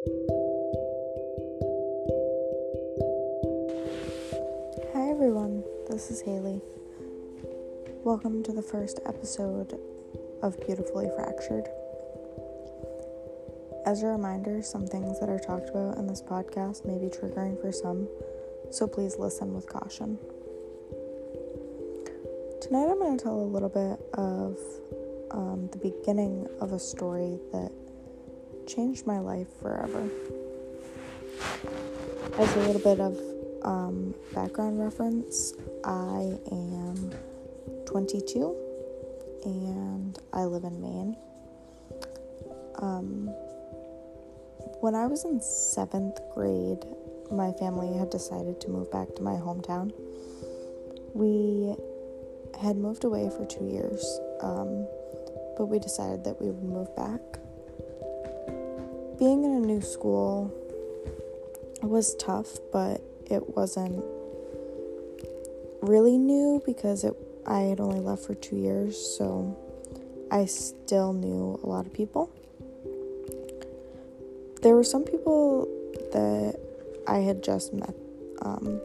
Hi everyone, this is Haley. Welcome to the first episode of Beautifully Fractured. As a reminder, some things that are talked about in this podcast may be triggering for some, so please listen with caution. Tonight I'm going to tell a little bit of um, the beginning of a story that changed my life forever. As a little bit of um, background reference, I am 22 and I live in Maine. Um, when I was in seventh grade, my family had decided to move back to my hometown. We had moved away for two years, um, but we decided that we would move back. Being in a new school was tough, but it wasn't really new because it I had only left for 2 years, so I still knew a lot of people. There were some people that I had just met. Um,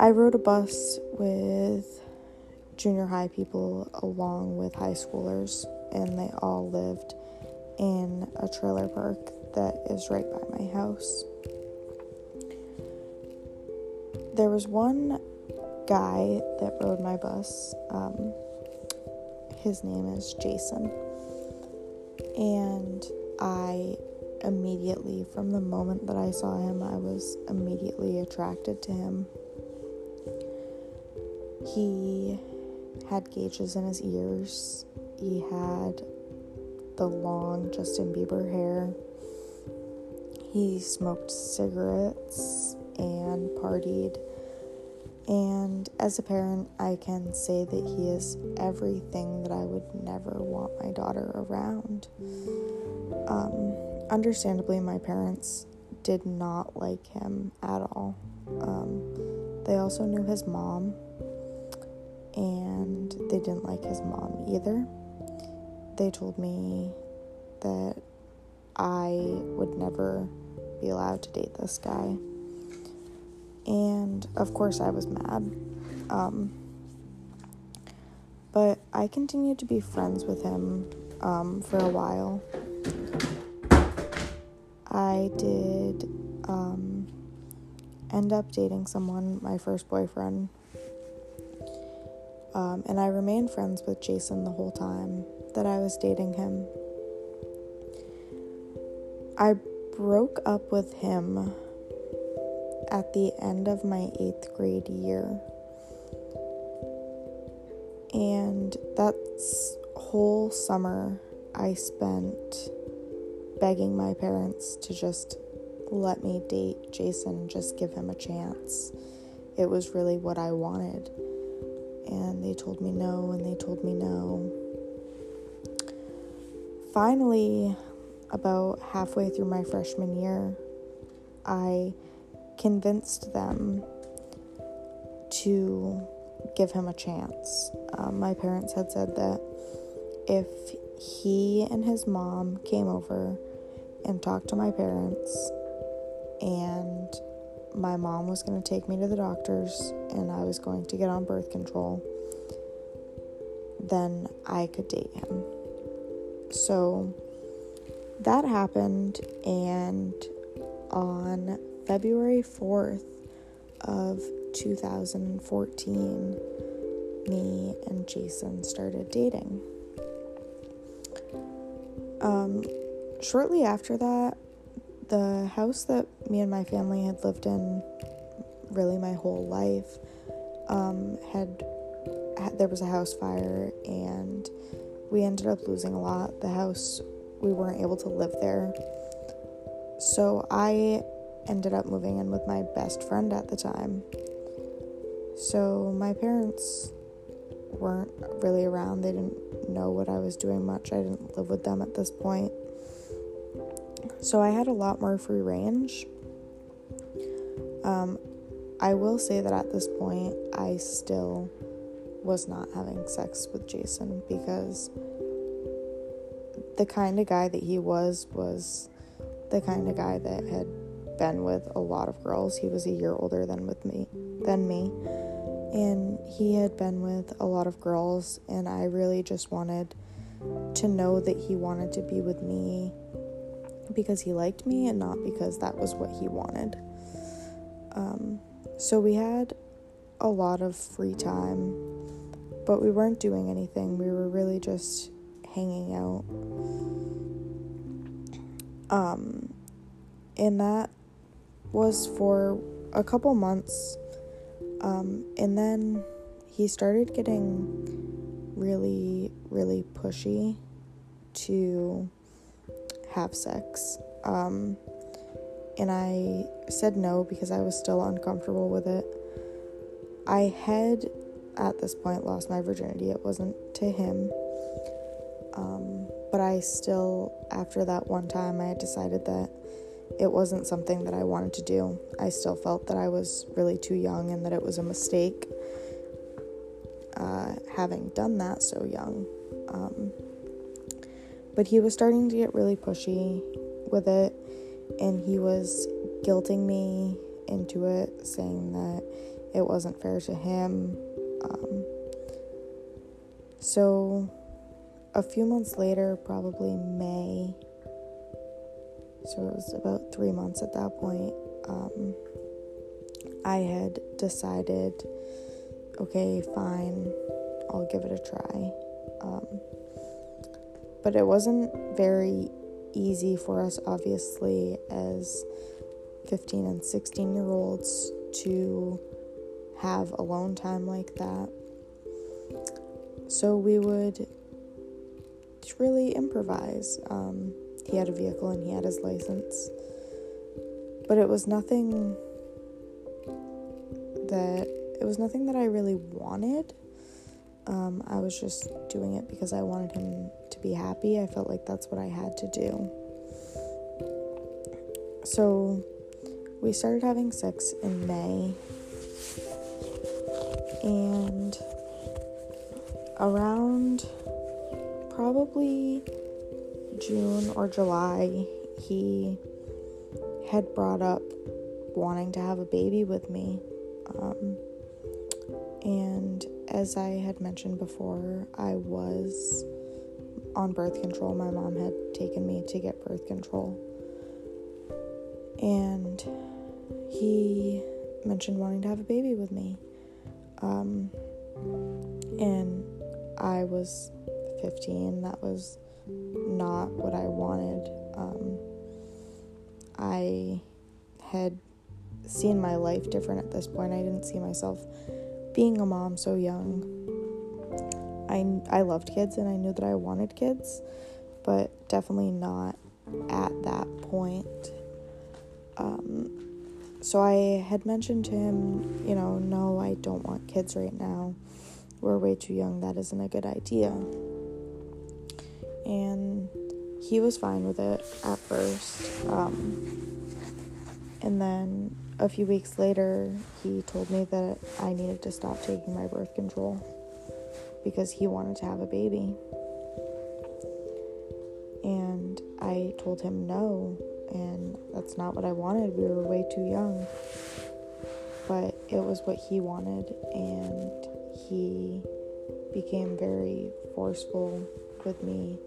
I rode a bus with junior high people along with high schoolers, and they all lived in a trailer park that is right by my house. There was one guy that rode my bus. Um, his name is Jason. And I immediately, from the moment that I saw him, I was immediately attracted to him. He had gauges in his ears, he had the long Justin Bieber hair, he smoked cigarettes and partied. And as a parent, I can say that he is everything that I would never want my daughter around. Um, understandably, my parents did not like him at all. Um, they also knew his mom, and they didn't like his mom either. They told me that I would never be allowed to date this guy. And of course, I was mad. Um, but I continued to be friends with him um, for a while. I did um, end up dating someone, my first boyfriend. Um, and I remained friends with Jason the whole time that I was dating him. I broke up with him at the end of my eighth grade year. And that whole summer I spent begging my parents to just let me date Jason, just give him a chance. It was really what I wanted. They told me no, and they told me no. Finally, about halfway through my freshman year, I convinced them to give him a chance. Um, my parents had said that if he and his mom came over and talked to my parents, and my mom was going to take me to the doctors, and I was going to get on birth control, then I could date him. So that happened, and on February 4th of 2014, me and Jason started dating. Um, shortly after that, the house that me and my family had lived in really my whole life um, had, there was a house fire and we ended up losing a lot. The house we weren't able to live there. So I ended up moving in with my best friend at the time. So my parents weren't really around. They didn't know what I was doing much. I didn't live with them at this point. So I had a lot more free range. Um, I will say that at this point, I still was not having sex with Jason because the kind of guy that he was was the kind of guy that had been with a lot of girls. He was a year older than with me than me. And he had been with a lot of girls and I really just wanted to know that he wanted to be with me because he liked me and not because that was what he wanted. Um, so we had a lot of free time, but we weren't doing anything. We were really just hanging out. Um, and that was for a couple months. Um, and then he started getting really, really pushy to have sex. Um, and I said no because I was still uncomfortable with it. I had, at this point, lost my virginity. It wasn't to him. Um, but I still, after that one time, I decided that it wasn't something that I wanted to do. I still felt that I was really too young and that it was a mistake uh, having done that so young. Um, but he was starting to get really pushy with it, and he was guilting me into it, saying that it wasn't fair to him. Um, so, a few months later, probably May, so it was about three months at that point, um, I had decided, okay, fine, I'll give it a try. Um, but it wasn't very easy for us, obviously, as 15 and 16 year olds to have alone time like that. So we would really improvise. Um, he had a vehicle and he had his license, but it was nothing that it was nothing that I really wanted. Um, I was just doing it because I wanted him to be happy. I felt like that's what I had to do. So we started having sex in May. And around probably June or July, he had brought up wanting to have a baby with me. Um, and as I had mentioned before, I was on birth control. My mom had taken me to get birth control. And he mentioned wanting to have a baby with me. Um, and I was 15. That was not what I wanted. Um, I had seen my life different at this point. I didn't see myself being a mom so young, I, I loved kids and I knew that I wanted kids, but definitely not at that point. Um, so I had mentioned to him, you know, no, I don't want kids right now. We're way too young. That isn't a good idea. And he was fine with it at first. Um, and then a few weeks later, he told me that I needed to stop taking my birth control because he wanted to have a baby. And I told him no, and that's not what I wanted. We were way too young. But it was what he wanted, and he became very forceful with me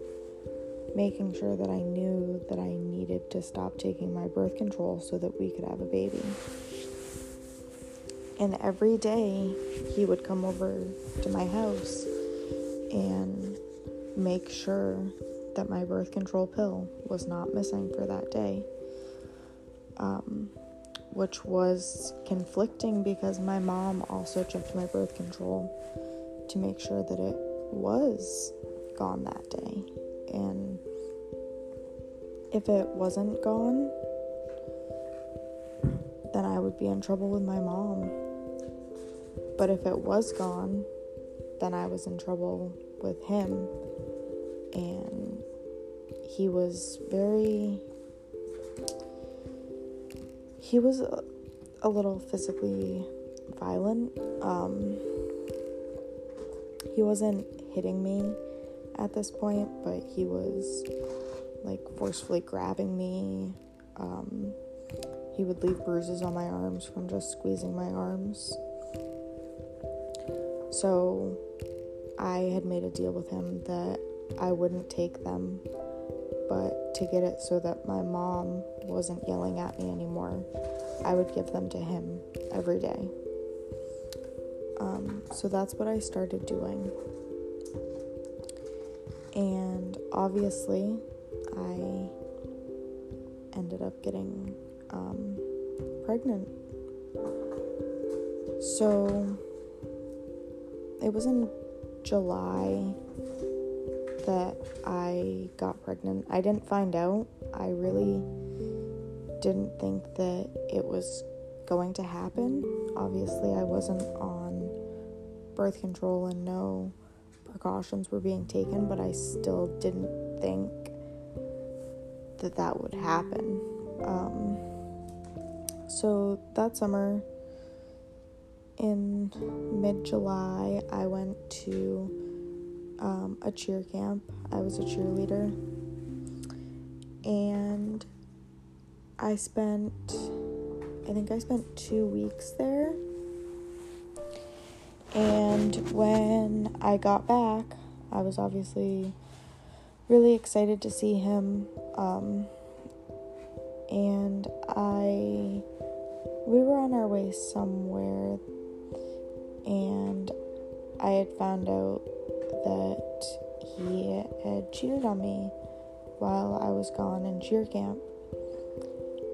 making sure that I knew that I needed to stop taking my birth control so that we could have a baby. And every day he would come over to my house and make sure that my birth control pill was not missing for that day. Um, which was conflicting because my mom also checked my birth control to make sure that it was gone that day. And if it wasn't gone, then I would be in trouble with my mom. But if it was gone, then I was in trouble with him. And he was very. He was a, a little physically violent. Um, he wasn't hitting me at this point, but he was like forcefully grabbing me, Um, he would leave bruises on my arms from just squeezing my arms. So I had made a deal with him that I wouldn't take them, but to get it so that my mom wasn't yelling at me anymore, I would give them to him every day. Um, so that's what I started doing. And obviously, I ended up getting um, pregnant. So it was in July that I got pregnant. I didn't find out. I really didn't think that it was going to happen. Obviously, I wasn't on birth control and no precautions were being taken, but I still didn't think that that would happen. Um, so that summer, in mid July, I went to um, a cheer camp. I was a cheerleader. And I spent, I think I spent two weeks there. And when I got back, I was obviously really excited to see him. Um, and I, we were on our way somewhere, and I had found out that he had cheated on me while I was gone in cheer camp.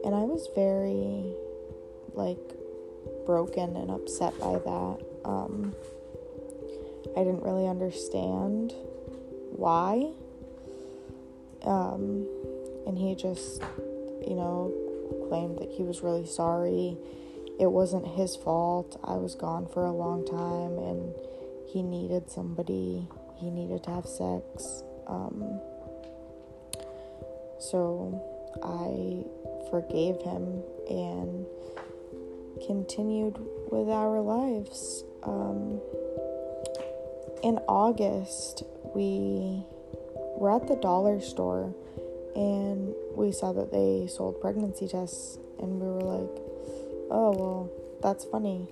And I was very, like, broken and upset by that. Um, I didn't really understand why. Um, and he just, you know, claimed that he was really sorry. It wasn't his fault. I was gone for a long time and he needed somebody, he needed to have sex. Um, so I forgave him and continued with our lives. Um, in August, we were at the dollar store and we saw that they sold pregnancy tests, and we were like, oh, well, that's funny.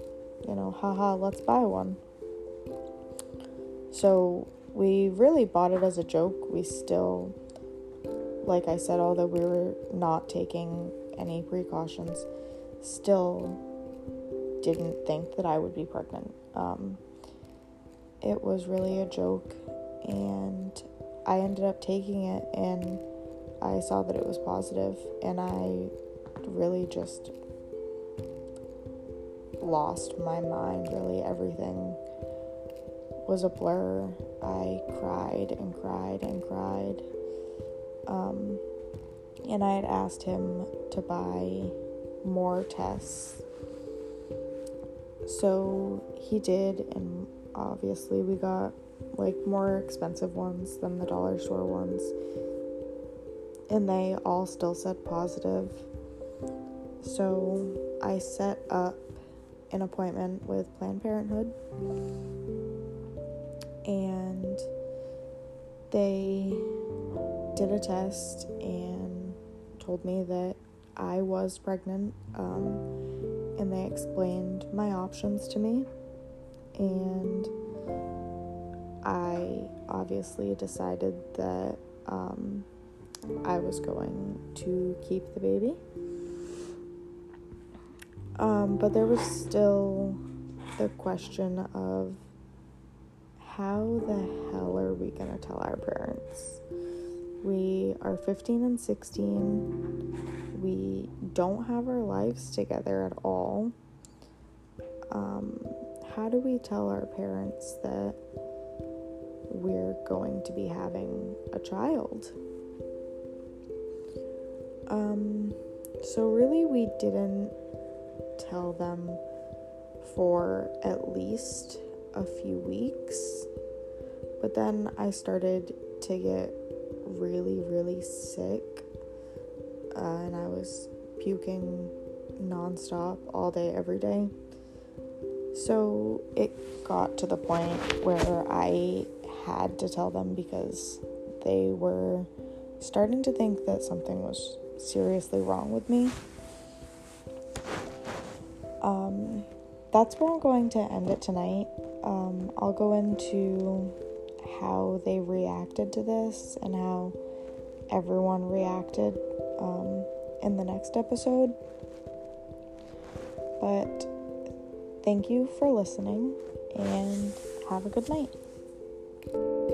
You know, haha, let's buy one. So we really bought it as a joke. We still, like I said, although we were not taking any precautions, still didn't think that I would be pregnant. Um, it was really a joke, and I ended up taking it, and I saw that it was positive, and I really just lost my mind. Really, everything was a blur. I cried and cried and cried. Um, and I had asked him to buy more tests so he did, and obviously we got like more expensive ones than the dollar store ones. And they all still said positive. So I set up an appointment with Planned Parenthood. And they did a test and told me that I was pregnant. Um, and they explained my options to me. And I obviously decided that um, I was going to keep the baby. Um, but there was still the question of how the hell are we going to tell our parents? We are 15 and 16. We don't have our lives together at all. Um, how do we tell our parents that we're going to be having a child? Um, so, really, we didn't tell them for at least a few weeks. But then I started to get really, really sick. Uh, and I was puking nonstop all day, every day. So it got to the point where I had to tell them because they were starting to think that something was seriously wrong with me. Um, that's where I'm going to end it tonight. Um, I'll go into how they reacted to this and how everyone reacted um, in the next episode. But thank you for listening and have a good night.